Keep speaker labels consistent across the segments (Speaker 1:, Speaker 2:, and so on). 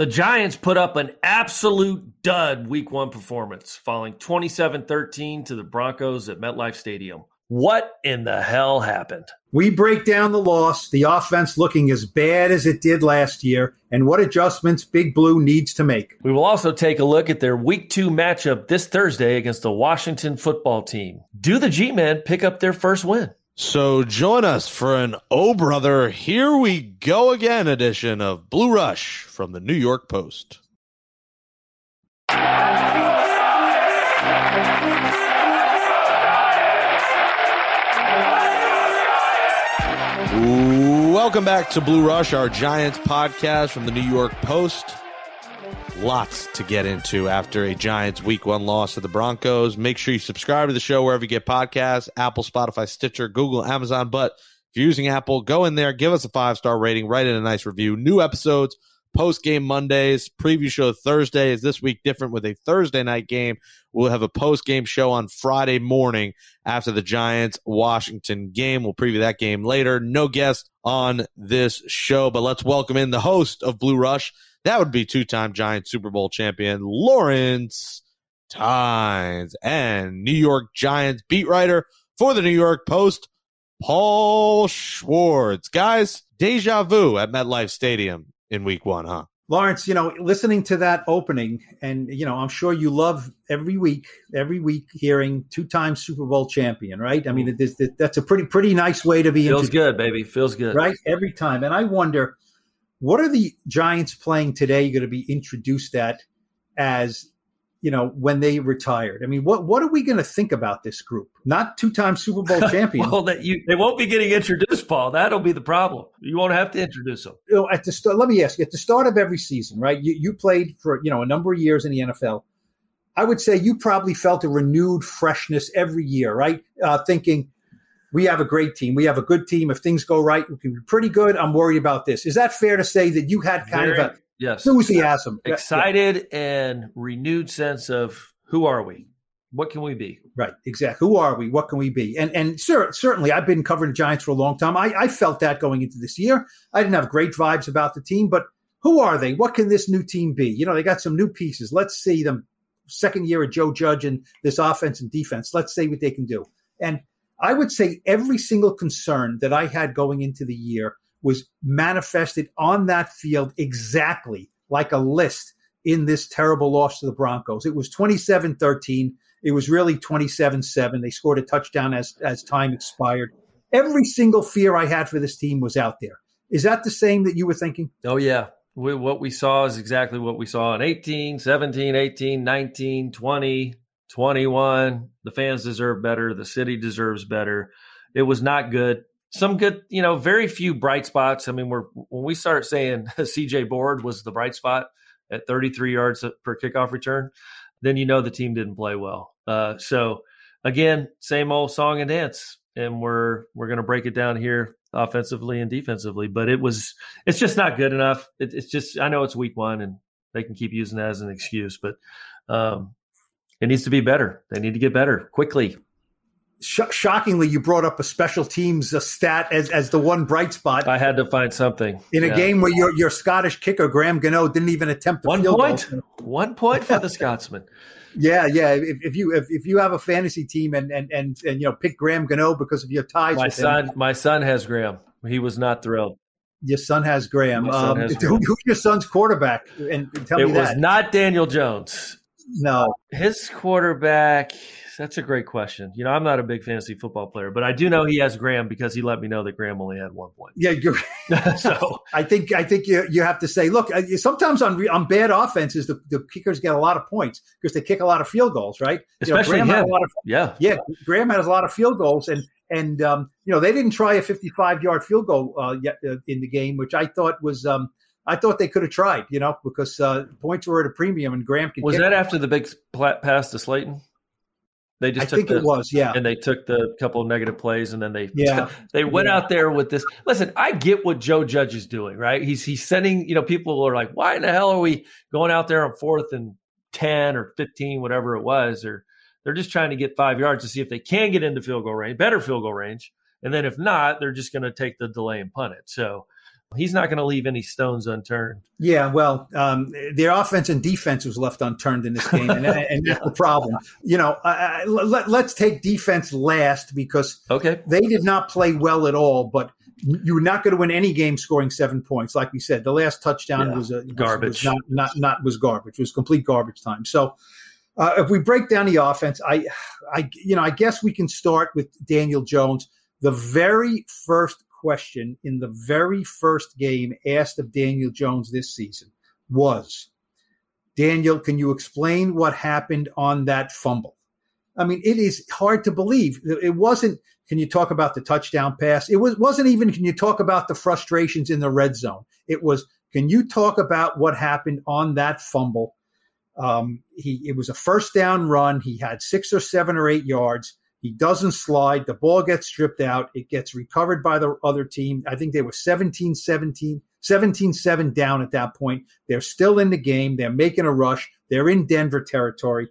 Speaker 1: The Giants put up an absolute dud week one performance, falling 27 13 to the Broncos at MetLife Stadium. What in the hell happened?
Speaker 2: We break down the loss, the offense looking as bad as it did last year, and what adjustments Big Blue needs to make.
Speaker 1: We will also take a look at their week two matchup this Thursday against the Washington football team. Do the G Men pick up their first win?
Speaker 3: So join us for an Oh Brother, Here We Go Again edition of Blue Rush from the New York Post. Welcome back to Blue Rush, our Giants podcast from the New York Post. Lots to get into after a Giants week one loss to the Broncos. Make sure you subscribe to the show wherever you get podcasts Apple, Spotify, Stitcher, Google, Amazon. But if you're using Apple, go in there, give us a five star rating, write in a nice review. New episodes post game Mondays, preview show Thursday. Is this week different with a Thursday night game? We'll have a post game show on Friday morning after the Giants Washington game. We'll preview that game later. No guest on this show, but let's welcome in the host of Blue Rush. That would be two time Giant Super Bowl champion Lawrence Tynes and New York Giants beat writer for the New York Post, Paul Schwartz. Guys, deja vu at MetLife Stadium in week one, huh?
Speaker 2: Lawrence, you know, listening to that opening, and you know, I'm sure you love every week, every week hearing two-time Super Bowl champion, right? I mean, that's a pretty, pretty nice way to be.
Speaker 1: Feels good, baby. Feels good,
Speaker 2: right? Every time, and I wonder, what are the Giants playing today going to be introduced at as you know, when they retired. I mean, what what are we going to think about this group? Not two time Super Bowl champion.
Speaker 1: well, that you they won't be getting introduced, Paul. That'll be the problem. You won't have to introduce them.
Speaker 2: You know, at the start, let me ask you: at the start of every season, right? You, you played for you know a number of years in the NFL. I would say you probably felt a renewed freshness every year, right? Uh, thinking we have a great team, we have a good team. If things go right, we can be pretty good. I'm worried about this. Is that fair to say that you had kind Very, of a
Speaker 1: yes.
Speaker 2: enthusiasm,
Speaker 1: excited yeah. and renewed sense of who are we? What can we be?
Speaker 2: Right, exactly. Who are we? What can we be? And and sir, certainly, I've been covering the Giants for a long time. I, I felt that going into this year. I didn't have great vibes about the team, but who are they? What can this new team be? You know, they got some new pieces. Let's see them. Second year of Joe Judge and this offense and defense. Let's see what they can do. And I would say every single concern that I had going into the year was manifested on that field exactly like a list in this terrible loss to the Broncos. It was 27 13. It was really 27 7. They scored a touchdown as, as time expired. Every single fear I had for this team was out there. Is that the same that you were thinking?
Speaker 1: Oh, yeah. We, what we saw is exactly what we saw in 18, 17, 18, 19, 20, 21. The fans deserve better. The city deserves better. It was not good some good, you know, very few bright spots. I mean, we're when we start saying CJ Board was the bright spot at 33 yards per kickoff return, then you know the team didn't play well. Uh, so again, same old song and dance, and we're we're going to break it down here offensively and defensively. But it was it's just not good enough. It, it's just I know it's week one, and they can keep using that as an excuse, but um, it needs to be better. They need to get better quickly
Speaker 2: sh- shockingly, you brought up a special teams a stat as, as the one bright spot.
Speaker 1: I had to find something
Speaker 2: in a yeah. game where your your Scottish kicker Graham Gano didn't even attempt
Speaker 1: one point. Goal. One point for the Scotsman.
Speaker 2: Yeah, yeah. If, if you if, if you have a fantasy team and and and, and you know pick Graham Gano because of your ties,
Speaker 1: my son, him, my son has Graham. He was not thrilled.
Speaker 2: Your son has Graham. Son um, has Graham. Who's your son's quarterback? And, and tell
Speaker 1: it
Speaker 2: me
Speaker 1: that.
Speaker 2: It was
Speaker 1: not Daniel Jones.
Speaker 2: No,
Speaker 1: his quarterback that's a great question. You know, I'm not a big fantasy football player, but I do know he has Graham because he let me know that Graham only had one point.
Speaker 2: Yeah, so I think I think you you have to say, look, uh, sometimes on on bad offenses, the, the kickers get a lot of points because they kick a lot of field goals, right?
Speaker 1: Especially
Speaker 2: you know,
Speaker 1: Graham him.
Speaker 2: Of,
Speaker 1: yeah,
Speaker 2: yeah. Graham has a lot of field goals, and and um, you know they didn't try a 55 yard field goal uh, yet, uh, in the game, which I thought was. Um, I thought they could have tried, you know, because uh, points were at a premium, and Graham
Speaker 1: was that after the big pass to Slayton. They just
Speaker 2: I think
Speaker 1: the,
Speaker 2: it was, yeah.
Speaker 1: And they took the couple of negative plays, and then they
Speaker 2: yeah
Speaker 1: they went
Speaker 2: yeah.
Speaker 1: out there with this. Listen, I get what Joe Judge is doing, right? He's he's sending you know people are like, why in the hell are we going out there on fourth and ten or fifteen, whatever it was, or they're just trying to get five yards to see if they can get into field goal range, better field goal range, and then if not, they're just going to take the delay and punt it. So He's not going to leave any stones unturned.
Speaker 2: Yeah, well, um, their offense and defense was left unturned in this game, and, and that's the problem. You know, uh, let, us take defense last because
Speaker 1: okay.
Speaker 2: they did not play well at all, but you were not going to win any game scoring seven points. Like we said, the last touchdown yeah, was a
Speaker 1: garbage.
Speaker 2: Was not, not, not was garbage. It was complete garbage time. So, uh, if we break down the offense, I, I, you know, I guess we can start with Daniel Jones. The very first question in the very first game asked of Daniel Jones this season was, Daniel, can you explain what happened on that fumble? I mean, it is hard to believe. It wasn't, can you talk about the touchdown pass? It was, wasn't even, can you talk about the frustrations in the red zone? It was, can you talk about what happened on that fumble? Um, he, it was a first down run. He had six or seven or eight yards. He doesn't slide. The ball gets stripped out. It gets recovered by the other team. I think they were 17 17, 17 7 down at that point. They're still in the game. They're making a rush. They're in Denver territory.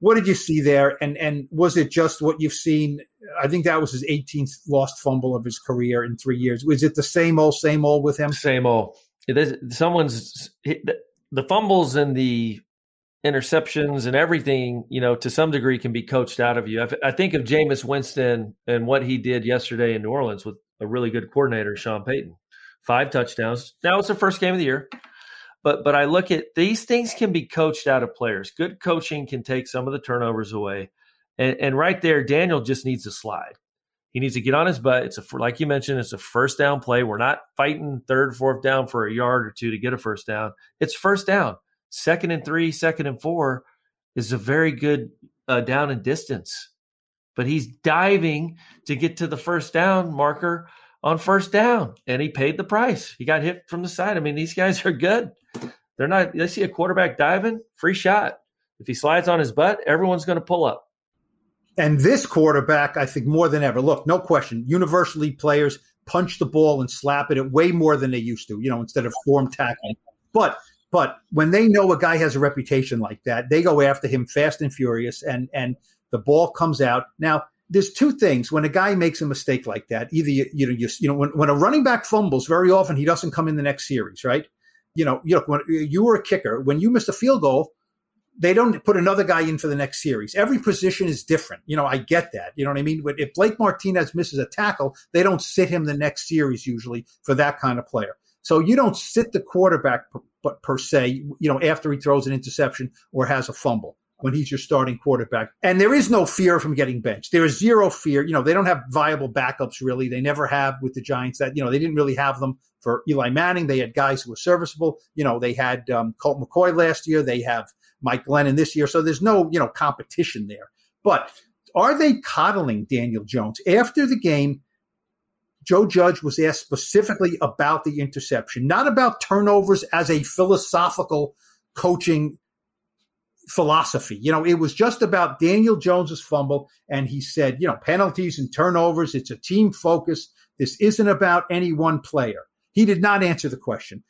Speaker 2: What did you see there? And and was it just what you've seen? I think that was his 18th lost fumble of his career in three years. Was it the same old, same old with him?
Speaker 1: Same old. Someone's the fumbles and the interceptions and everything, you know, to some degree can be coached out of you. I, think of Jameis Winston and what he did yesterday in New Orleans with a really good coordinator, Sean Payton. Five touchdowns. Now it's the first game of the year. But but I look at these things can be coached out of players. Good coaching can take some of the turnovers away. And, and right there, Daniel just needs to slide. He needs to get on his butt. It's a like you mentioned, it's a first down play. We're not fighting third, fourth down for a yard or two to get a first down. It's first down second and three, second and four is a very good uh, down and distance. But he's diving to get to the first down marker on first down, and he paid the price. He got hit from the side. I mean, these guys are good. They're not. They see a quarterback diving, free shot. If he slides on his butt, everyone's going to pull up.
Speaker 2: And this quarterback, I think more than ever. Look, no question. Universally, players punch the ball and slap it at way more than they used to. You know, instead of form tackling. But but when they know a guy has a reputation like that, they go after him fast and furious, and and the ball comes out. Now, there's two things when a guy makes a mistake like that. Either you, you know, you, you know, when, when a running back fumbles, very often he doesn't come in the next series, right? You know, you know, when you were a kicker, when you miss a field goal, they don't put another guy in for the next series. Every position is different. You know, I get that. You know what I mean? If Blake Martinez misses a tackle, they don't sit him the next series usually for that kind of player. So you don't sit the quarterback per, but per se, you know, after he throws an interception or has a fumble when he's your starting quarterback. And there is no fear him getting benched. There is zero fear. You know, they don't have viable backups really. They never have with the Giants that, you know, they didn't really have them for Eli Manning. They had guys who were serviceable. You know, they had um, Colt McCoy last year. They have Mike Glennon this year. So there's no, you know, competition there. But are they coddling Daniel Jones? After the game, Joe Judge was asked specifically about the interception, not about turnovers as a philosophical coaching philosophy. You know, it was just about Daniel Jones's fumble. And he said, you know, penalties and turnovers, it's a team focus. This isn't about any one player. He did not answer the question.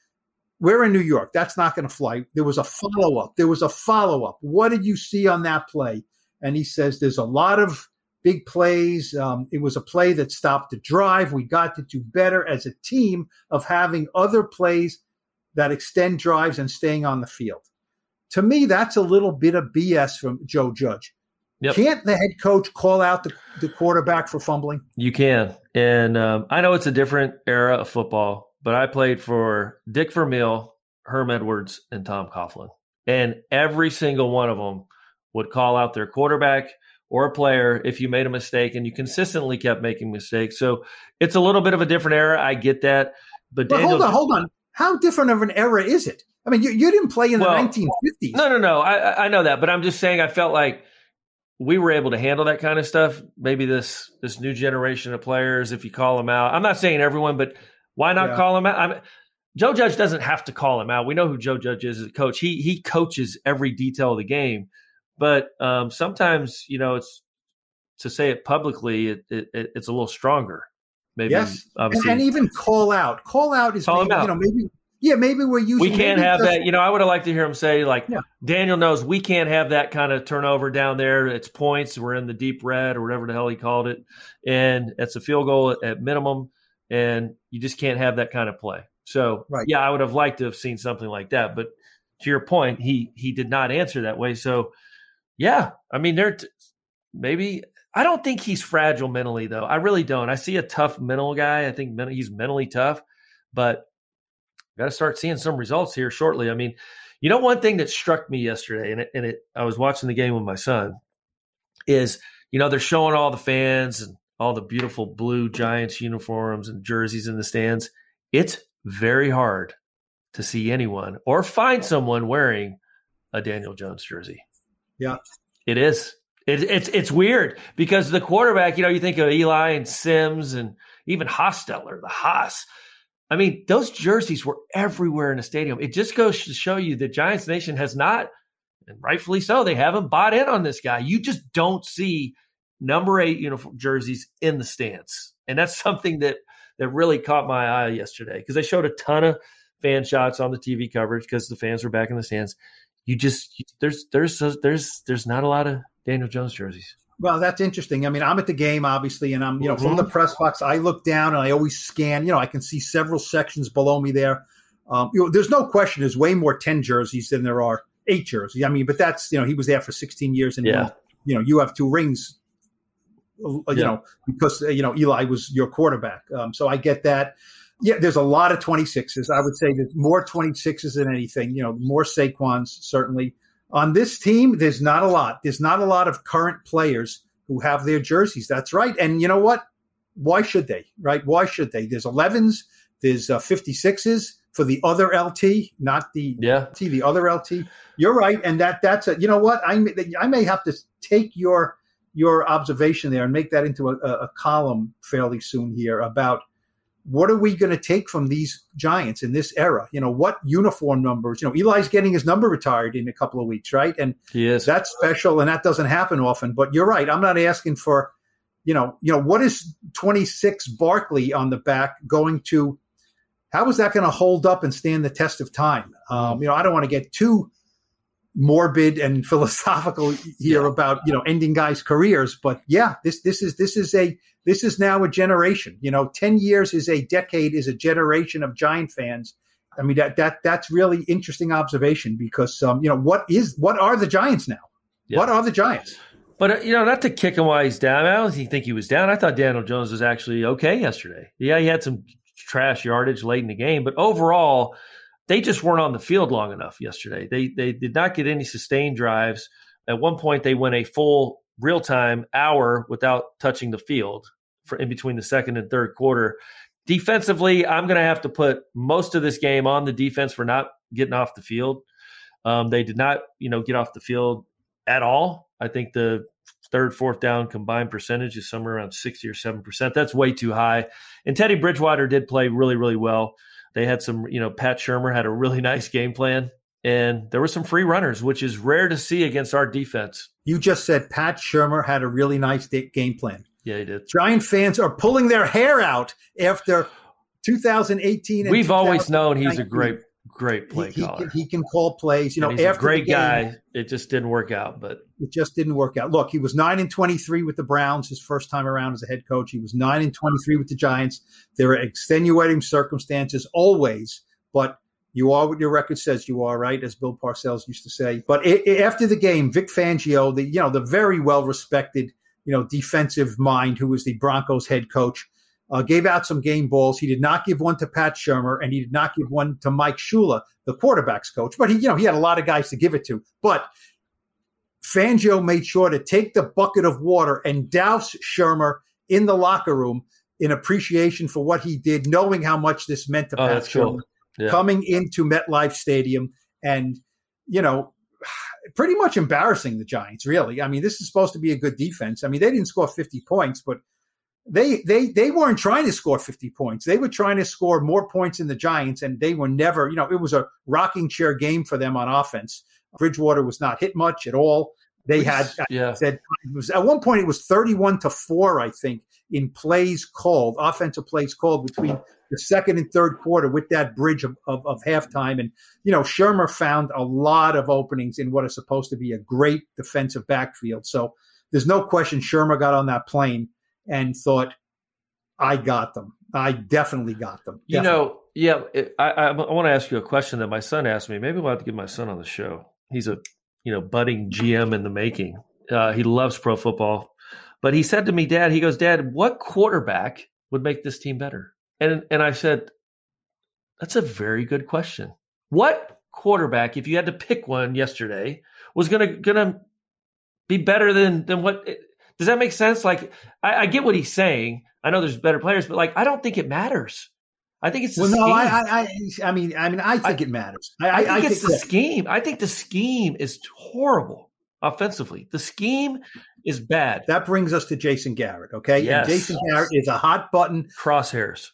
Speaker 2: We're in New York. That's not going to fly. There was a follow up. There was a follow up. What did you see on that play? And he says, there's a lot of big plays. Um, it was a play that stopped the drive. We got to do better as a team of having other plays that extend drives and staying on the field. To me, that's a little bit of BS from Joe Judge. Yep. Can't the head coach call out the, the quarterback for fumbling?
Speaker 1: You can. And um, I know it's a different era of football, but I played for Dick Vermeil, Herm Edwards, and Tom Coughlin. And every single one of them would call out their quarterback – or a player if you made a mistake and you consistently kept making mistakes. So it's a little bit of a different era. I get that. But,
Speaker 2: but hold on, hold on. How different of an era is it? I mean, you, you didn't play in well, the 1950s.
Speaker 1: No, no, no. I, I know that, but I'm just saying I felt like we were able to handle that kind of stuff. Maybe this this new generation of players, if you call them out, I'm not saying everyone, but why not yeah. call them out? I mean, Joe Judge doesn't have to call him out. We know who Joe Judge is as a coach. He he coaches every detail of the game. But um, sometimes, you know, it's to say it publicly, it, it, it's a little stronger. Maybe,
Speaker 2: yes, obviously, and, and, even call out. Call out is call maybe, out. you know maybe yeah maybe we're using.
Speaker 1: We can't have that. You know, I would have liked to hear him say like yeah. Daniel knows we can't have that kind of turnover down there. It's points. We're in the deep red or whatever the hell he called it, and it's a field goal at, at minimum, and you just can't have that kind of play. So right. yeah, I would have liked to have seen something like that. But to your point, he he did not answer that way. So yeah, I mean, there t- maybe I don't think he's fragile mentally though. I really don't. I see a tough mental guy. I think he's mentally tough, but got to start seeing some results here shortly. I mean, you know, one thing that struck me yesterday, and it, and it, I was watching the game with my son, is you know they're showing all the fans and all the beautiful blue Giants uniforms and jerseys in the stands. It's very hard to see anyone or find someone wearing a Daniel Jones jersey.
Speaker 2: Yeah,
Speaker 1: it is. It, it's it's weird because the quarterback, you know, you think of Eli and Simms and even Hostetler, the Hoss. I mean, those jerseys were everywhere in the stadium. It just goes to show you that Giants Nation has not, and rightfully so, they haven't bought in on this guy. You just don't see number eight uniform jerseys in the stands, and that's something that that really caught my eye yesterday because they showed a ton of fan shots on the TV coverage because the fans were back in the stands. You just there's there's there's there's not a lot of Daniel Jones jerseys.
Speaker 2: Well, that's interesting. I mean, I'm at the game, obviously, and I'm, you know, mm-hmm. from the press box, I look down and I always scan. You know, I can see several sections below me there. Um, you know, there's no question there's way more 10 jerseys than there are eight jerseys. I mean, but that's, you know, he was there for 16 years and, yeah. you know, you have two rings, uh, you yeah. know, because, uh, you know, Eli was your quarterback. Um, so I get that. Yeah, there's a lot of 26s. I would say there's more 26s than anything, you know, more Saquons, certainly on this team, there's not a lot. There's not a lot of current players who have their jerseys. That's right. And you know what? Why should they? Right? Why should they? There's 11s. There's uh, 56s for the other LT, not the
Speaker 1: yeah.
Speaker 2: LT, the other LT. You're right, and that that's a. You know what? I may, I may have to take your your observation there and make that into a, a column fairly soon here about what are we going to take from these giants in this era? You know, what uniform numbers? You know, Eli's getting his number retired in a couple of weeks, right? And
Speaker 1: yes,
Speaker 2: that's special, and that doesn't happen often. But you're right. I'm not asking for, you know, you know, what is 26 Barkley on the back going to? How is that going to hold up and stand the test of time? Um, you know, I don't want to get too morbid and philosophical here yeah. about you know ending guys' careers, but yeah, this this is this is a this is now a generation. You know, ten years is a decade, is a generation of Giant fans. I mean that that that's really interesting observation because um, you know what is what are the Giants now? Yeah. What are the Giants?
Speaker 1: But uh, you know, not to kick him while he's down. I don't think he was down. I thought Daniel Jones was actually okay yesterday. Yeah, he had some trash yardage late in the game, but overall, they just weren't on the field long enough yesterday. They they did not get any sustained drives. At one point, they went a full real time hour without touching the field for in between the second and third quarter. Defensively, I'm going to have to put most of this game on the defense for not getting off the field. Um, they did not, you know, get off the field at all. I think the third, fourth down combined percentage is somewhere around 60 or 7%. That's way too high. And Teddy Bridgewater did play really, really well. They had some, you know, Pat Shurmur had a really nice game plan, and there were some free runners, which is rare to see against our defense.
Speaker 2: You just said Pat Shurmur had a really nice game plan.
Speaker 1: Yeah, he did.
Speaker 2: Giant fans are pulling their hair out after 2018.
Speaker 1: We've always known he's a great great play
Speaker 2: he,
Speaker 1: caller.
Speaker 2: He, he, can call plays. You know,
Speaker 1: he's after a great game, guy. It just didn't work out, but
Speaker 2: it just didn't work out. Look, he was nine and twenty three with the Browns his first time around as a head coach. He was nine and twenty three with the Giants. There are extenuating circumstances always, but you are what your record says you are, right? As Bill Parcells used to say. But it, it, after the game, Vic Fangio, the you know the very well respected you know defensive mind who was the Broncos head coach uh, gave out some game balls. He did not give one to Pat Shurmur, and he did not give one to Mike Shula, the quarterbacks coach. But he, you know, he had a lot of guys to give it to. But Fangio made sure to take the bucket of water and douse Shurmur in the locker room in appreciation for what he did, knowing how much this meant to
Speaker 1: oh,
Speaker 2: Pat Shurmur cool. yeah. coming into MetLife Stadium and you know pretty much embarrassing the Giants. Really, I mean, this is supposed to be a good defense. I mean, they didn't score fifty points, but they they they weren't trying to score 50 points. They were trying to score more points than the Giants, and they were never, you know, it was a rocking chair game for them on offense. Bridgewater was not hit much at all. They had
Speaker 1: yeah.
Speaker 2: said it was at one point it was 31 to 4, I think, in plays called, offensive plays called between the second and third quarter with that bridge of, of, of halftime. And, you know, Shurmur found a lot of openings in what is supposed to be a great defensive backfield. So there's no question Shurmur got on that plane and thought, I got them. I definitely got them.
Speaker 1: Definitely. You know, Yeah, it, I, I, I want to ask you a question that my son asked me. Maybe we'll have to get my son on the show. He's a you know budding GM in the making. Uh, he loves pro football, but he said to me, "Dad," he goes, "Dad, what quarterback would make this team better?" And and I said, "That's a very good question. What quarterback, if you had to pick one yesterday, was gonna gonna be better than than what?" Does that make sense? Like, I, I get what he's saying. I know there's better players, but like, I don't think it matters. I think it's
Speaker 2: well, no, I, I, I, mean, I mean, I think I, it matters.
Speaker 1: I, I think I it's think the that. scheme. I think the scheme is horrible offensively. The scheme is bad.
Speaker 2: That brings us to Jason Garrett. Okay, yes. and Jason Garrett is a hot button
Speaker 1: crosshairs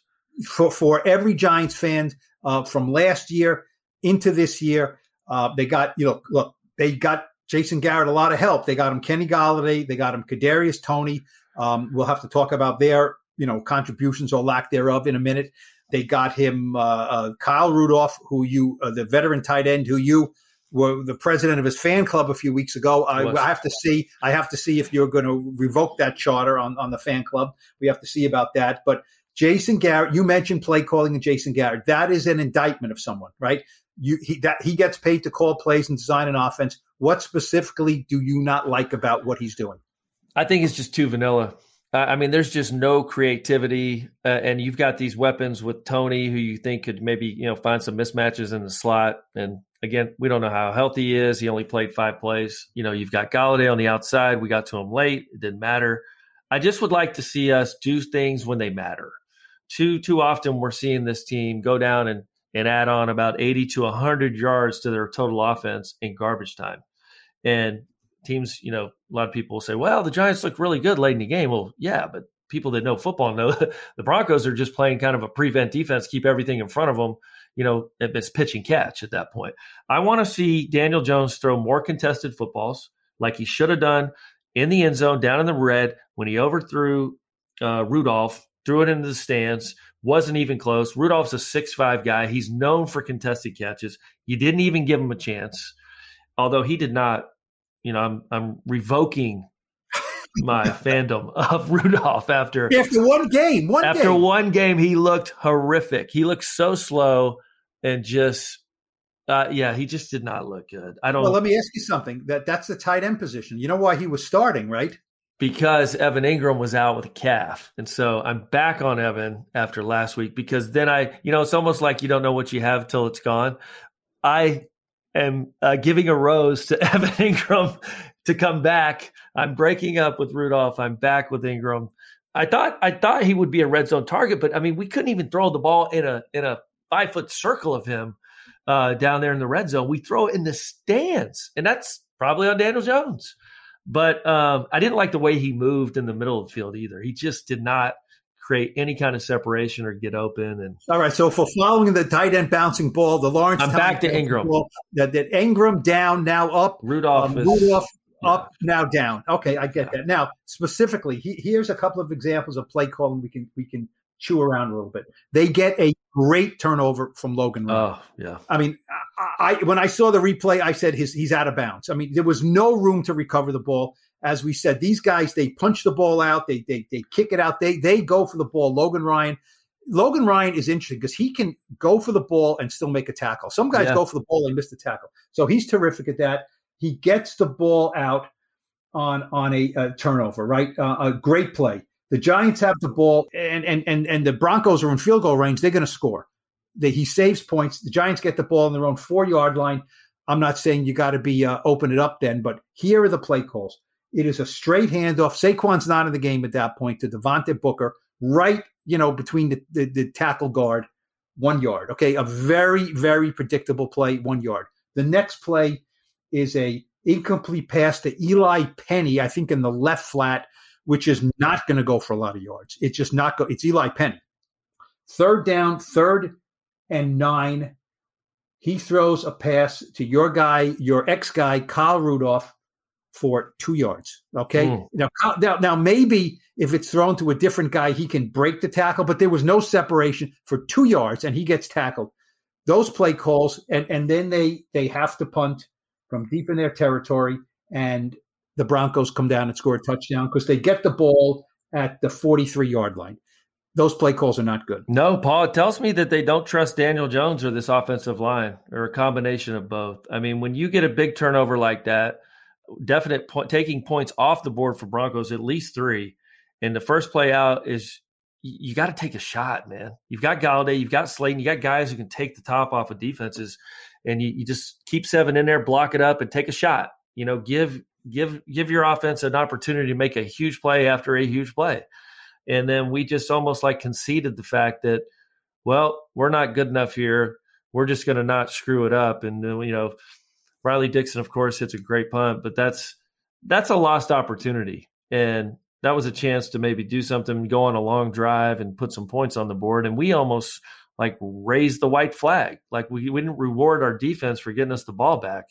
Speaker 2: for for every Giants fan uh, from last year into this year. Uh, they got you know, look, they got Jason Garrett a lot of help. They got him Kenny Golladay. They got him Kadarius Toney. Um, we'll have to talk about their you know contributions or lack thereof in a minute. They got him uh, uh, Kyle Rudolph, who you, uh, the veteran tight end, who you were the president of his fan club a few weeks ago. I, I have to see. I have to see if you're going to revoke that charter on on the fan club. We have to see about that. But Jason Garrett, you mentioned play calling and Jason Garrett. That is an indictment of someone, right? You he that he gets paid to call plays and design an offense. What specifically do you not like about what he's doing?
Speaker 1: I think it's just too vanilla. I mean, there's just no creativity, uh, and you've got these weapons with Toney, who you think could maybe you know find some mismatches in the slot. And again, we don't know how healthy he is. He only played five plays. You know, you've got Golladay on the outside. We got to him late. It didn't matter. I just would like to see us do things when they matter. Too too often we're seeing this team go down and and add on about 80 to 100 yards to their total offense in garbage time. And teams, you know, a lot of people will say, well, the Giants look really good late in the game. Well, yeah, but people that know football know the Broncos are just playing kind of a prevent defense, keep everything in front of them. You know, it's pitch and catch at that point. I want to see Daniel Jones throw more contested footballs like he should have done in the end zone, down in the red when he overthrew uh, Rudolph, threw it into the stands, wasn't even close. Rudolph's a six-five guy. He's known for contested catches. You didn't even give him a chance, although he did not you know, I'm I'm revoking my fandom of Rudolph after
Speaker 2: after one game. One
Speaker 1: after
Speaker 2: game.
Speaker 1: one game, he looked horrific. He looked so slow and just uh, yeah, he just did not look good. I don't.
Speaker 2: Well, let me ask you something. That that's the tight end position. You know why he was starting, right?
Speaker 1: Because Evan Engram was out with a calf, and so I'm back on Evan after last week. Because then I, you know, it's almost like you don't know what you have till it's gone. I am uh, giving a rose to Evan Engram to come back. I'm breaking up with Rudolph. I'm back with Engram. I thought I thought he would be a red zone target, but I mean, we couldn't even throw the ball in a in a five foot circle of him uh, down there in the red zone. We throw it in the stands, and that's probably on Daniel Jones. But um, I didn't like the way he moved in the middle of the field either. He just did not create any kind of separation or get open. And
Speaker 2: all right, so for following the tight end bouncing ball, the Lawrence,
Speaker 1: I'm back to Engram. Ball,
Speaker 2: that, that Engram down now up,
Speaker 1: Rudolph,
Speaker 2: um, Rudolph yeah. up now down. Okay, I get yeah. that. Now specifically, he, here's a couple of examples of play calling we can we can chew around a little bit. They get a great turnover from Logan.
Speaker 1: Ryan. Oh yeah.
Speaker 2: I mean, I, I, when I saw the replay, I said his he's out of bounds. I mean, there was no room to recover the ball as we said, these guys they punch the ball out, they they they kick it out, they they go for the ball. Logan Ryan, Logan Ryan is interesting because he can go for the ball and still make a tackle. Some guys yeah. go for the ball and miss the tackle, so he's terrific at that. He gets the ball out on on a, a turnover, right? Uh, a great play. The Giants have the ball, and and and and the Broncos are in field goal range. They're going to score. They, he saves points. The Giants get the ball in their own four yard line. I'm not saying you got to be uh, open it up then, but here are the play calls. It is a straight handoff. Saquon's not in the game at that point to Devontae Booker, right, you know, between the, the, the tackle guard, one yard. Okay, a very, very predictable play, one yard. The next play is a incomplete pass to Eli Penny, I think in the left flat, which is not going to go for a lot of yards. It's just not go. It's Eli Penny. Third down, third and nine. He throws a pass to your guy, your ex guy, Kyle Rudolph, for two yards. Okay. Mm. Now, now, now, maybe if it's thrown to a different guy, he can break the tackle, but there was no separation for two yards and he gets tackled. Those play calls, and, and then they, they have to punt from deep in their territory, and the Broncos come down and score a touchdown because they get the ball at the 43 yard line. those play calls are not good.
Speaker 1: No, Paul, it tells me that they don't trust Daniel Jones or this offensive line or a combination of both. I mean, when you get a big turnover like that, definite po- taking points off the board for Broncos, at least three. And the first play out is you got to take a shot, man. You've got Golladay, you've got Slayton, you got guys who can take the top off of defenses, and you, you just keep seven in there, block it up, and take a shot. You know, give give give your offense an opportunity to make a huge play after a huge play. And then we just almost like conceded the fact that, well, we're not good enough here. We're just going to not screw it up. And you know, Riley Dixon, of course, hits a great punt, but that's that's a lost opportunity. And that was a chance to maybe do something, go on a long drive and put some points on the board. And we almost like raised the white flag. Like we, we didn't reward our defense for getting us the ball back.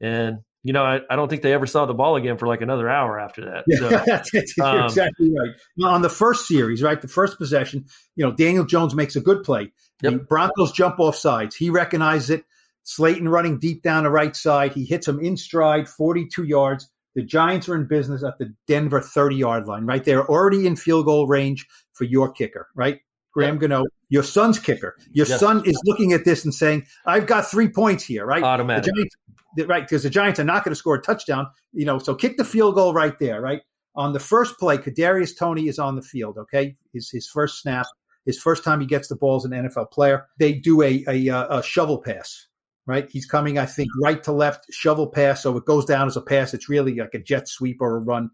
Speaker 1: And you know, I, I, don't think they ever saw the ball again for like another hour after that.
Speaker 2: So, You're um, exactly right. on the first series, right, the first possession, you know, Daniel Jones makes a good play. Yep. The Broncos jump off sides. He recognizes it. Slayton running deep down the right side. He hits him in stride, 42 yards. The Giants are in business at the Denver 30 yard line, right? They're already in field goal range for your kicker, right? Graham. Gano, your son's kicker. Your yes. son is looking at this and saying, I've got three points here, right?
Speaker 1: Automatic.
Speaker 2: The Giants, right? Because the Giants are not going to score a touchdown, you know. So kick the field goal right there, right on the first play. Kadarius Toney is on the field. Okay, his his first snap, his first time he gets the ball as an NFL player. They do a a, uh, a shovel pass. Right, he's coming, I think, right to left, shovel pass. So it goes down as a pass. It's really like a jet sweep or a run.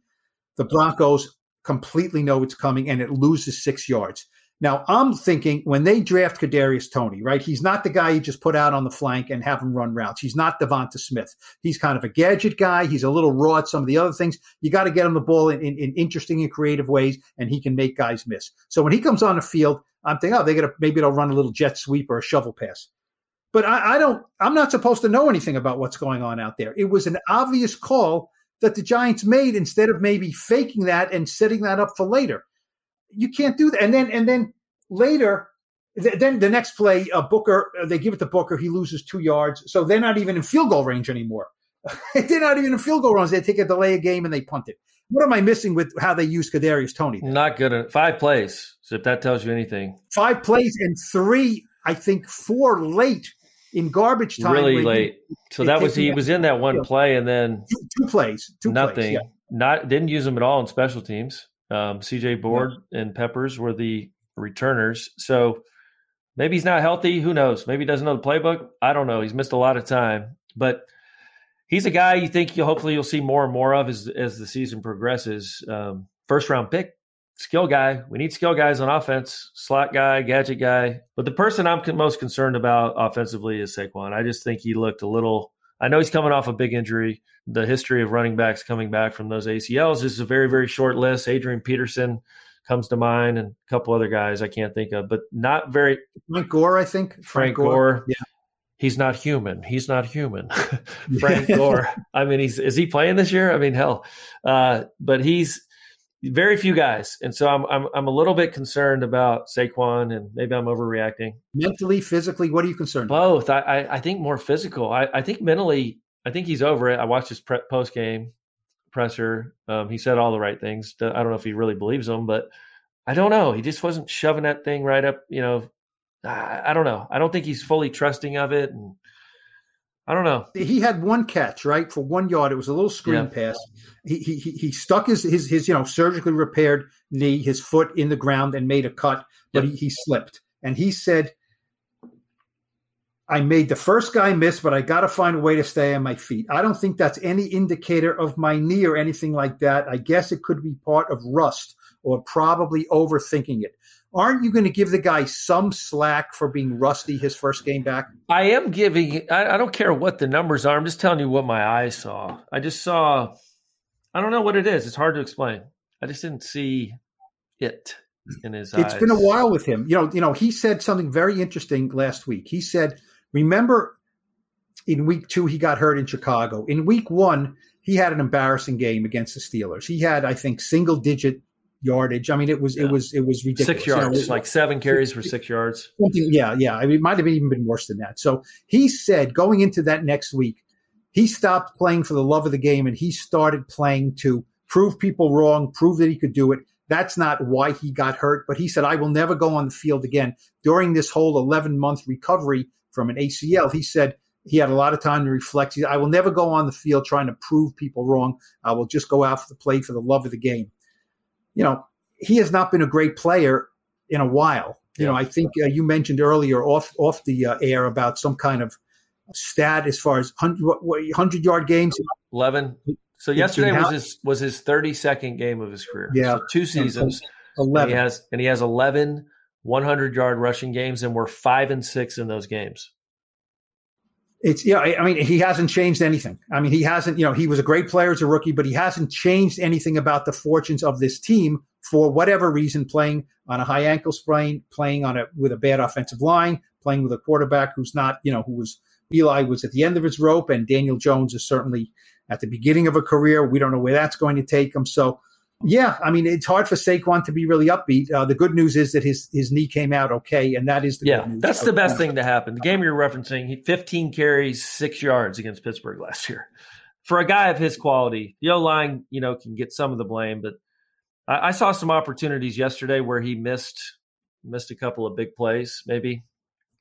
Speaker 2: The Broncos completely know it's coming, and it loses six yards. Now, I'm thinking when they draft Kadarius Toney, right? He's not the guy you just put out on the flank and have him run routes. He's not Devonta Smith. He's kind of a gadget guy. He's a little raw at some of the other things. You got to get him the ball in, in, in, interesting and creative ways, and he can make guys miss. So when he comes on the field, I'm thinking, oh, they're gonna maybe they'll run a little jet sweep or a shovel pass. But I, I don't. I'm not supposed to know anything about what's going on out there. It was an obvious call that the Giants made instead of maybe faking that and setting that up for later. You can't do that. And then and then later, th- then the next play, uh, Booker, uh, they give it to Booker. He loses two yards. So they're not even in field goal range anymore. they're not even in field goal runs. They take a delay a game and they punt it. What am I missing with how they use Kadarius Toney?
Speaker 1: Then? Not good. At five plays. So if that tells you anything,
Speaker 2: five plays and three, I think four late in garbage time.
Speaker 1: Really late. He, so that was he was in that one play and then
Speaker 2: two, two plays. Two
Speaker 1: nothing.
Speaker 2: Plays, yeah.
Speaker 1: Not didn't use him at all in special teams. Um, CJ Board yeah. and Peppers were the returners. So maybe he's not healthy. Who knows? Maybe he doesn't know the playbook. I don't know. He's missed a lot of time, but he's a guy you think you hopefully you'll see more and more of as as the season progresses. Um, first round pick, skill guy. We need skill guys on offense, slot guy, gadget guy. But the person I'm most concerned about offensively is Saquon. I just think he looked a little. I know he's coming off a big injury. The history of running backs coming back from those ACLs is a very, very short list. Adrian Peterson comes to mind, and a couple other guys I can't think of, but not very.
Speaker 2: Frank Gore, I think.
Speaker 1: Frank, Frank Gore. Gore. Yeah. He's not human. He's not human. Frank Gore. I mean, he's is he playing this year? I mean, hell. Uh, but he's very few guys, and so I'm I'm I'm a little bit concerned about Saquon, and maybe I'm overreacting.
Speaker 2: Mentally, physically, what are you concerned?
Speaker 1: Both. I I, I think more physical. I, I think mentally, I think he's over it. I watched his pre- post game presser. Um, he said all the right things. I don't know if he really believes them, but I don't know. He just wasn't shoving that thing right up. You know, I, I don't know. I don't think he's fully trusting of it, and I don't know.
Speaker 2: He had one catch right for one yard. It was a little screen yeah. pass. He, he he stuck his his his you know surgically repaired knee, his foot in the ground, and made a cut, but yep. he, he slipped. And he said I made the first guy miss, but I got to find a way to stay on my feet. I don't think that's any indicator of my knee or anything like that. I guess it could be part of rust or probably overthinking it. Aren't you going to give the guy some slack for being rusty his first game back?
Speaker 1: I am giving, I, I don't care what the numbers are. I'm just telling you what my eyes saw. I just saw, I don't know what it is. It's hard to explain. I just didn't see it in his
Speaker 2: It's
Speaker 1: eyes.
Speaker 2: been a while with him. You know, you know, he said something very interesting last week. He said, Remember, in week two, he got hurt in Chicago. In week one, he had an embarrassing game against the Steelers. He had, I think, single digit yardage. I mean, it was yeah. it was it was ridiculous.
Speaker 1: Six yards, you know, like seven carries for six yards.
Speaker 2: Yeah, yeah. I mean, it might have even been worse than that. So he said going into that next week, he stopped playing for the love of the game and he started playing to prove people wrong, prove that he could do it. That's not why he got hurt, but he said, I will never go on the field again. During this whole 11 month recovery from an ACL, he said he had a lot of time to reflect. Said, I will never go on the field trying to prove people wrong. I will just go out for the play for the love of the game. You know, he has not been a great player in a while. You know, I think uh, you mentioned earlier off off the uh, air about some kind of stat as far as hundred yard games.
Speaker 1: Eleven. So yesterday was his was his thirty second game of his career.
Speaker 2: Yeah,
Speaker 1: so two seasons.
Speaker 2: Eleven.
Speaker 1: And he has and he has 11 100 yard rushing games, and we're five and six in those games.
Speaker 2: It's yeah. I mean, he hasn't changed anything. I mean, he hasn't. You know, he was a great player as a rookie, but he hasn't changed anything about the fortunes of this team for whatever reason. Playing on a high ankle sprain, playing on a with a bad offensive line, playing with a quarterback who's not. You know, who was Eli was at the end of his rope, and Daniel Jones is certainly at the beginning of a career. We don't know where that's going to take him. So, yeah, I mean, it's hard for Saquon to be really upbeat. Uh, the good news is that his his knee came out okay, and that is the
Speaker 1: yeah, that's the best thing to happen. The game you're referencing, 15 carries, six yards against Pittsburgh last year. For a guy of his quality, the O line, you know, can get some of the blame, but I, I saw some opportunities yesterday where he missed missed a couple of big plays, maybe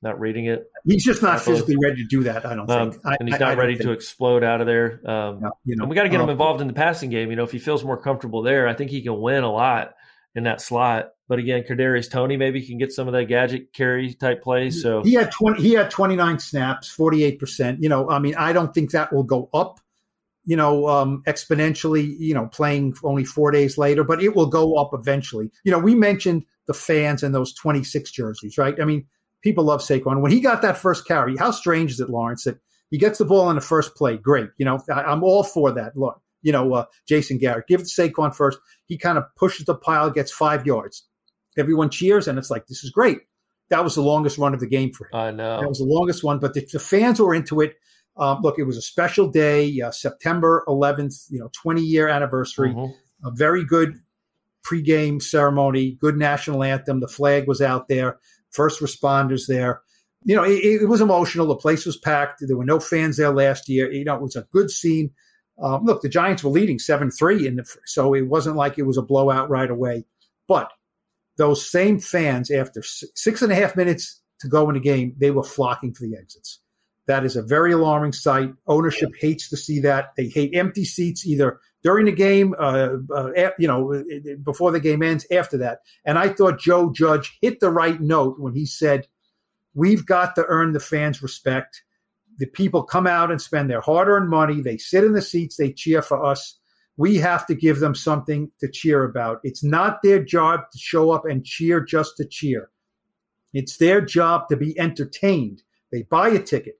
Speaker 1: not reading it.
Speaker 2: He's just not physically ready to do that. I don't um, think,
Speaker 1: and he's not ready to explode out of there. Um,
Speaker 2: no, you know,
Speaker 1: and we got to get him um, involved in the passing game. You know, if he feels more comfortable there, I think he can win a lot in that slot. But again, Kadarius Toney maybe can get some of that gadget carry type plays. So
Speaker 2: he had twenty. He had twenty nine snaps, forty eight percent. You know, I mean, I don't think that will go up. You know, um, exponentially. You know, playing only four days later, but it will go up eventually. You know, we mentioned the fans and those twenty six jerseys, right? I mean people love Saquon. When he got that first carry, how strange is it, Lawrence, that he gets the ball in the first play? Great. You know, I, am all for that. Look, you know, uh, Jason Garrett, give it to Saquon first. He kind of pushes the pile, gets five yards. Everyone cheers, and it's like, this is great. That was the longest run of the game for him.
Speaker 1: I know.
Speaker 2: That was the longest one, but the, the fans were into it. Um, look, it was a special day, uh, September 11th, you know, 20 year anniversary. Mm-hmm. A very good pregame ceremony, good national anthem. The flag was out there first responders there. You know, it, it, was emotional. The place was packed. There were no fans there last year. You know, it was a good scene. Um, look, the Giants were leading 7 3, in the, so it wasn't like it was a blowout right away. But those same fans, after six and a half minutes to go in the game, they were flocking for the exits. That is a very alarming sight. Ownership hates to see that. They hate empty seats either during the game, uh, uh, you know, before the game ends, after that. And I thought Joe Judge hit the right note when he said, We've got to earn the fans' respect. The people come out and spend their hard earned money. They sit in the seats, they cheer for us. We have to give them something to cheer about. It's not their job to show up and cheer just to cheer. It's their job to be entertained. They buy a ticket.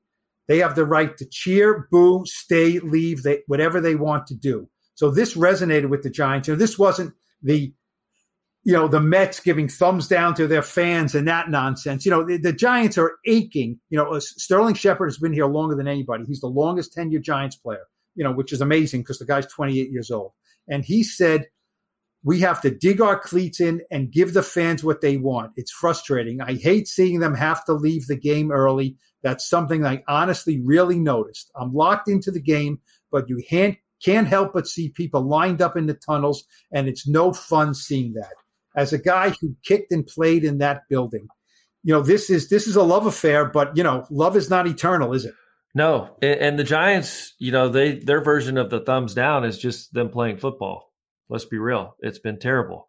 Speaker 2: They have the right to cheer, boo, stay, leave, they, whatever they want to do. So this resonated with the Giants. You know, this wasn't the you know the Mets giving thumbs down to their fans and that nonsense. You know the, the Giants are aching. You know uh, Sterling Shepard has been here longer than anybody. He's the longest tenured Giants player. You know which is amazing because the guy's 28 years old. And he said we have to dig our cleats in and give the fans what they want. It's frustrating. I hate seeing them have to leave the game early. That's something I honestly really noticed. I'm locked into the game, but you can't can't help but see people lined up in the tunnels, and it's no fun seeing that. As a guy who kicked and played in that building, you know this is this is a love affair, but you know love is not eternal, is it?
Speaker 1: No, and the Giants, you know, they their version of the thumbs down is just them playing football. Let's be real; it's been terrible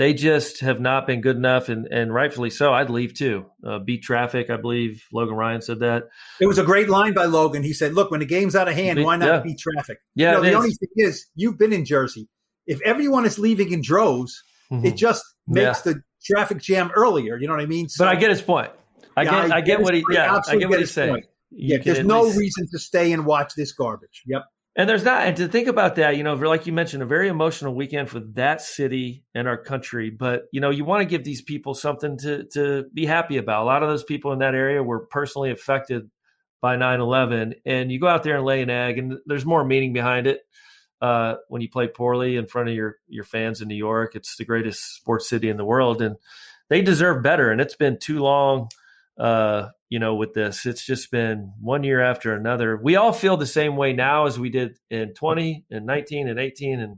Speaker 1: they just have not been good enough, and, and rightfully so. I'd leave too. Uh, beat traffic, I believe Logan Ryan said that.
Speaker 2: It was a great line by Logan. He said, "Look, when the game's out of hand, why not yeah. beat traffic?"
Speaker 1: Yeah.
Speaker 2: You know, the is. only thing is, you've been in Jersey. If everyone is leaving in droves, mm-hmm. it just makes yeah. the traffic jam earlier. You know what I mean?
Speaker 1: So, but I get his point. I yeah, get, I, I get, what he. Yeah, I get what he's saying.
Speaker 2: Yeah, there's no least... reason to stay and watch this garbage. Yep.
Speaker 1: And there's not, and to think about that, you know, like you mentioned, a very emotional weekend for that city and our country. But you know, you want to give these people something to to be happy about. A lot of those people in that area were personally affected by 9/11, and you go out there and lay an egg, and there's more meaning behind it. Uh, when you play poorly in front of your your fans in New York, it's the greatest sports city in the world, and they deserve better. And it's been too long uh, you know, with this. It's just been one year after another. We all feel the same way now as we did in 20 and 19 and 18 and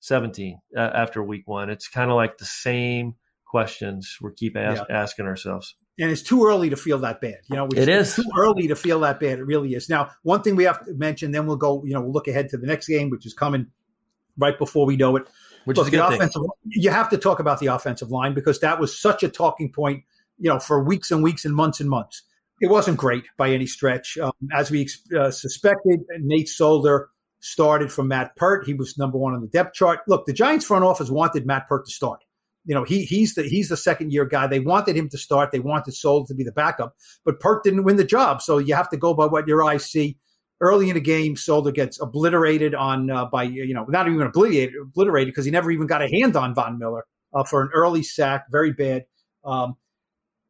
Speaker 1: 17 uh, after week one. It's kind of like the same questions we keep yeah. asking ourselves.
Speaker 2: And it's too early to feel that bad. You know,
Speaker 1: it is
Speaker 2: too early to feel that bad. It really is. Now, one thing we have to mention, then we'll go. You know, we'll look ahead to the next game, which is coming right before we know it.
Speaker 1: Which Look, is the offensive. Thing.
Speaker 2: You have to talk about the offensive line because that was such a talking point. You know, for weeks and weeks and months and months. It wasn't great by any stretch. Um, as we uh, suspected, Nate Solder started from Matt Peart. He was number one on the depth chart. Look, the Giants front office wanted Matt Peart to start. You know, he he's the he's the second year guy. They wanted him to start. They wanted Solder to be the backup, but Peart didn't win the job. So you have to go by what your eyes see. Early in the game, Solder gets obliterated on uh, by you know not even obliterated obliterated because he never even got a hand on Von Miller uh, for an early sack, very bad. Um,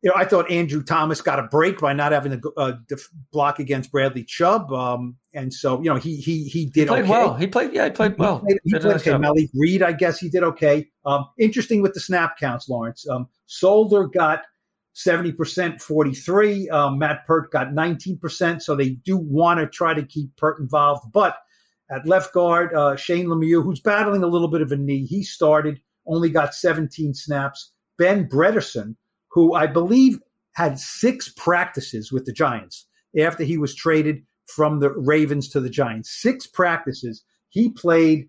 Speaker 2: you know, I thought Andrew Thomas got a break by not having to uh, block against Bradley Chubb, um, and so you know he he he did
Speaker 1: he played
Speaker 2: okay.
Speaker 1: well. He played yeah, he played well.
Speaker 2: He played, he played okay. Malik Reed, I guess he did okay. Um, interesting with the snap counts, Lawrence. Um, Solder got seventy percent, forty three. Um, Matt Peart got nineteen percent. So they do want to try to keep Peart involved, but at left guard, uh, Shane Lemieux, who's battling a little bit of a knee, he started, only got seventeen snaps. Ben Bredeson who I believe had six practices with the Giants after he was traded from the Ravens to the Giants. Six practices. He played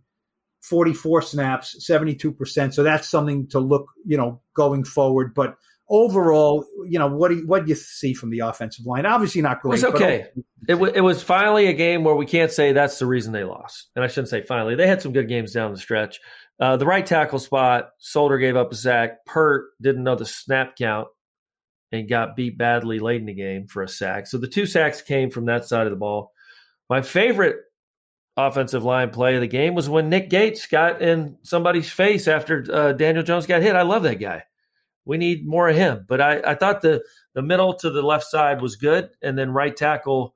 Speaker 2: 44 snaps, 72%. So that's something to look, you know, going forward. But overall, you know, what do you, what do you see from the offensive line? Obviously not great.
Speaker 1: It was okay. It, w- it was finally a game where we can't say that's the reason they lost. And I shouldn't say finally. They had some good games down the stretch. Uh, the right tackle spot, Solder gave up a sack. Peart didn't know the snap count and got beat badly late in the game for a sack. So the two sacks came from that side of the ball. My favorite offensive line play of the game was when Nick Gates got in somebody's face after uh, Daniel Jones got hit. I love that guy. We need more of him. But I, I thought the the middle to the left side was good, and then right tackle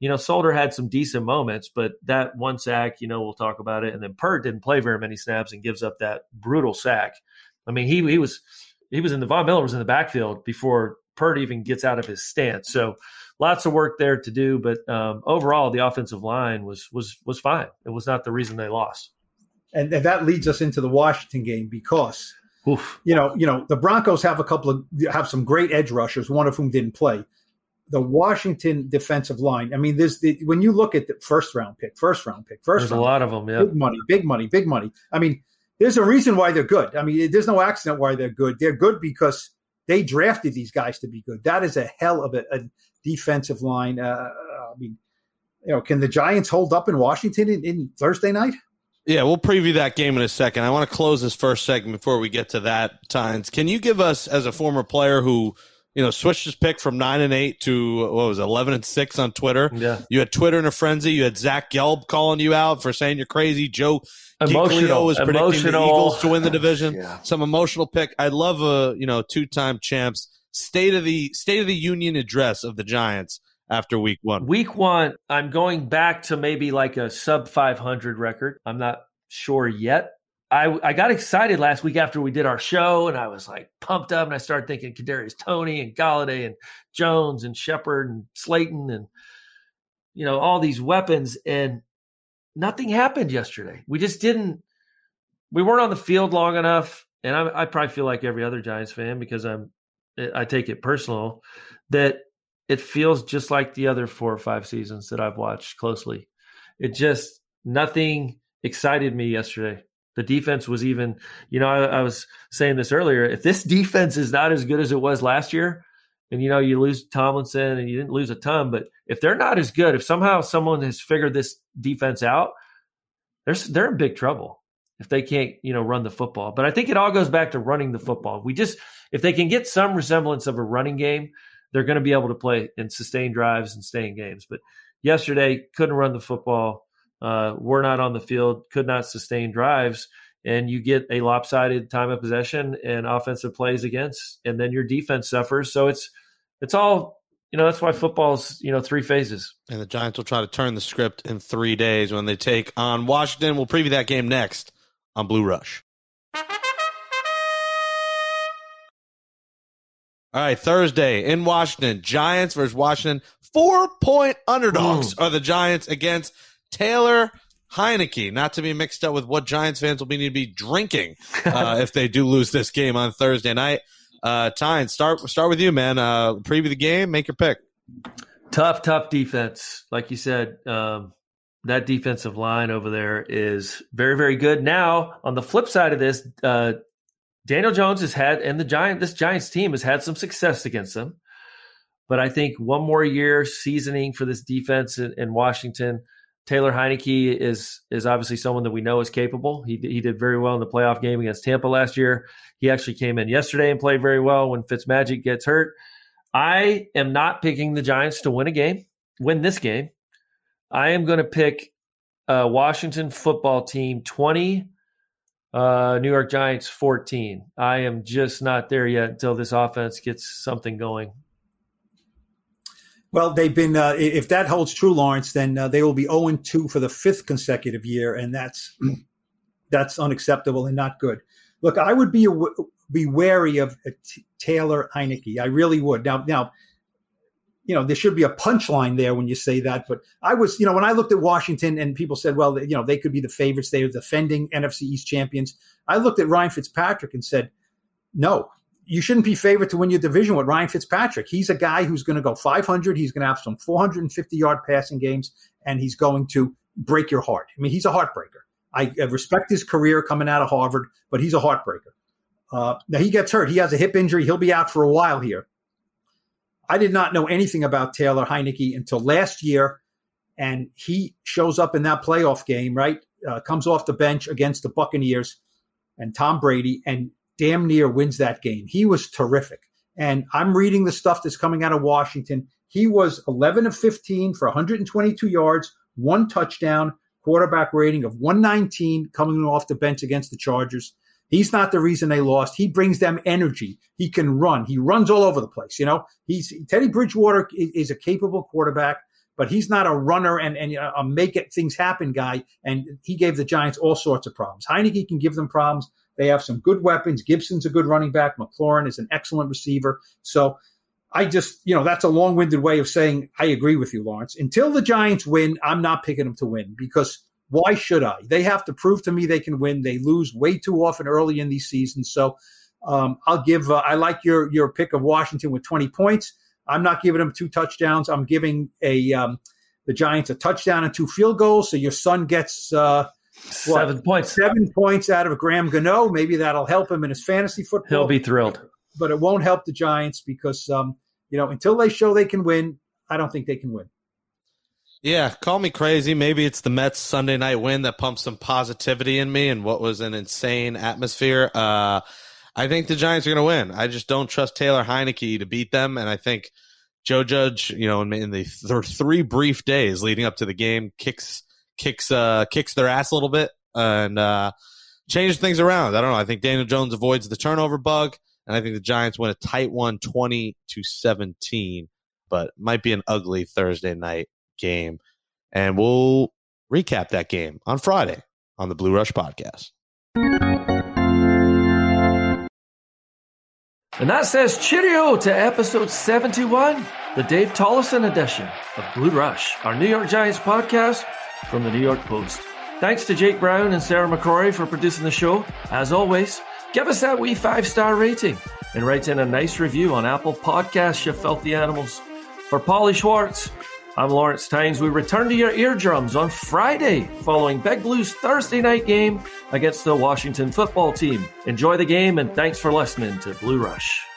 Speaker 1: you know, Solder had some decent moments, but that one sack, you know, we'll talk about it. And then Peart didn't play very many snaps and gives up that brutal sack. I mean, he he was he was in the Von Miller was in the backfield before Peart even gets out of his stance. So lots of work there to do, but um, overall, the offensive line was was was fine. It was not the reason they lost.
Speaker 2: And, and that leads us into the Washington game because Oof. you know you know the Broncos have a couple of have some great edge rushers, one of whom didn't play the Washington defensive line. I mean, there's the, when you look at the first round pick, first round pick, first
Speaker 1: there's
Speaker 2: round
Speaker 1: a lot of them. Yeah,
Speaker 2: big money, big money, big money. I mean, there's a reason why they're good. I mean, there's no accident why they're good. They're good because they drafted these guys to be good. That is a hell of a, a defensive line. Uh, I mean, you know, can the Giants hold up in Washington in, in Thursday night?
Speaker 3: Yeah, we'll preview that game in a second. I want to close this first segment before we get to that, Tynes. Can you give us, as a former player who you know, switched his pick from nine and eight to what was it, eleven and six on Twitter.
Speaker 1: Yeah,
Speaker 3: you had Twitter in a frenzy. You had Zach Gelb calling you out for saying you're crazy. Joe
Speaker 1: emotional
Speaker 3: was predicting
Speaker 1: emotional.
Speaker 3: the Eagles to win the division. yeah. Some emotional pick. I'd love a you know two time champs state of the state of the union address of the Giants after week one.
Speaker 1: Week one, I'm going back to maybe like a sub 500 record. I'm not sure yet. I, I got excited last week after we did our show, and I was like pumped up, and I started thinking Kadarius Toney and Golladay and Jones and Shepard and Slayton and you know all these weapons, and nothing happened yesterday. We just didn't. We weren't on the field long enough, and I, I probably feel like every other Giants fan because I'm I take it personal that it feels just like the other four or five seasons that I've watched closely. It just nothing excited me yesterday the defense was even, you know, I, I, was saying this earlier. If this defense is not as good as it was last year, and you know, you lose Tomlinson and you didn't lose a ton, but if they're not as good, if somehow someone has figured this defense out, they're they're in big trouble if they can't, you know, run the football. But I think it all goes back to running the football. We just if they can get some resemblance of a running game, they're going to be able to play and sustain drives and stay in games. But yesterday couldn't run the football uh, were not on the field, could not sustain drives, and you get a lopsided time of possession and offensive plays against, and then your defense suffers. So it's it's all you know. That's why football's you know three phases.
Speaker 3: And the Giants will try to turn the script in three days when they take on Washington. We'll preview that game next on Blue Rush. All right, Thursday in Washington, Giants versus Washington. Four point underdogs Ooh. are the Giants against Taylor Heinicke, not to be mixed up with what Giants fans will be need to be drinking uh, if they do lose this game on Thursday night. Uh, Tyne, start start with you, man. Uh, preview the game, make your pick.
Speaker 1: Tough, tough defense, like you said. Um, that defensive line over there is very, very good. Now, on the flip side of this, uh, Daniel Jones has had, and the Giant, this Giants team has had some success against them. But I think one more year seasoning for this defense in, in Washington. Taylor Heinicke is is obviously someone that we know is capable. He he did very well in the playoff game against Tampa last year. He actually came in yesterday and played very well when Fitzmagic gets hurt. I am not picking the Giants to win a game, win this game. I am going to pick Washington football team 20, uh, New York Giants 14. I am just not there yet until this offense gets something going.
Speaker 2: Well, they've been, uh, if that holds true, Lawrence, then uh, they will be 0 and 2 for the fifth consecutive year, and that's that's unacceptable and not good. Look, I would be be wary of Taylor Heinicke. I really would. Now, now, you know, there should be a punchline there when you say that. But I was, you know, when I looked at Washington and people said, well, you know, they could be the favorites. They are defending NFC East champions. I looked at Ryan Fitzpatrick and said, no, you shouldn't be favored to win your division with Ryan Fitzpatrick. He's a guy who's going to go 500. He's going to have some 450 yard passing games, and he's going to break your heart. I mean, he's a heartbreaker. I, respect his career coming out of Harvard, but he's a heartbreaker. Uh, now he gets hurt. He has a hip injury. He'll be out for a while here. I did not know anything about Taylor Heinicke until last year, and he shows up in that playoff game. Right, uh, comes off the bench against the Buccaneers and Tom Brady, and damn near wins that game. He was terrific. And I'm reading the stuff that's coming out of Washington. He was 11 of 15 for 122 yards, one touchdown, quarterback rating of 119 coming off the bench against the Chargers. He's not the reason they lost. He brings them energy. He can run. He runs all over the place. You know, he's Teddy Bridgewater is a capable quarterback, but he's not a runner and, and a make it things happen guy. And he gave the Giants all sorts of problems. Heinicke can give them problems. They have some good weapons. Gibson's a good running back. McLaurin is an excellent receiver. So I just, you know, that's a long winded way of saying I agree with you, Lawrence. Until the Giants win, I'm not picking them to win because why should I? They have to prove to me they can win. They lose way too often early in these seasons. So um, I'll give. Uh, I like your your pick of Washington with 20 points. I'm not giving them two touchdowns. I'm giving a um, the Giants a touchdown and two field goals. So your son gets uh,
Speaker 1: seven what, points.
Speaker 2: Seven points out of Graham Gano. Maybe that'll help him in his fantasy football.
Speaker 1: He'll be thrilled.
Speaker 2: But it won't help the Giants because um, you know until they show they can win, I don't think they can win.
Speaker 3: Yeah, call me crazy. Maybe it's the Mets Sunday night win that pumped some positivity in me and what was an insane atmosphere. Uh, I think the Giants are going to win. I just don't trust Taylor Heinicke to beat them, and I think Joe Judge, you know, in, in the th- three brief days leading up to the game, kicks kicks uh, kicks their ass a little bit and uh, changes things around. I don't know. I think Daniel Jones avoids the turnover bug, and I think the Giants win a tight one, twenty to seventeen, but might be an ugly Thursday night game. And we'll recap that game on Friday on the Blue Rush podcast.
Speaker 1: And that says cheerio to episode 71, the Dave Tollison edition of Blue Rush, our New York Giants podcast from the New York Post. Thanks to Jake Brown and Sarah McCrory for producing the show. As always, give us that wee five star rating and write in a nice review on Apple Podcasts, you filthy animals. For Polly Schwartz, I'm Lawrence Tynes. We return to your eardrums on Friday following Big Blues Thursday night game against the Washington football team. Enjoy the game and thanks for listening to Blue Rush.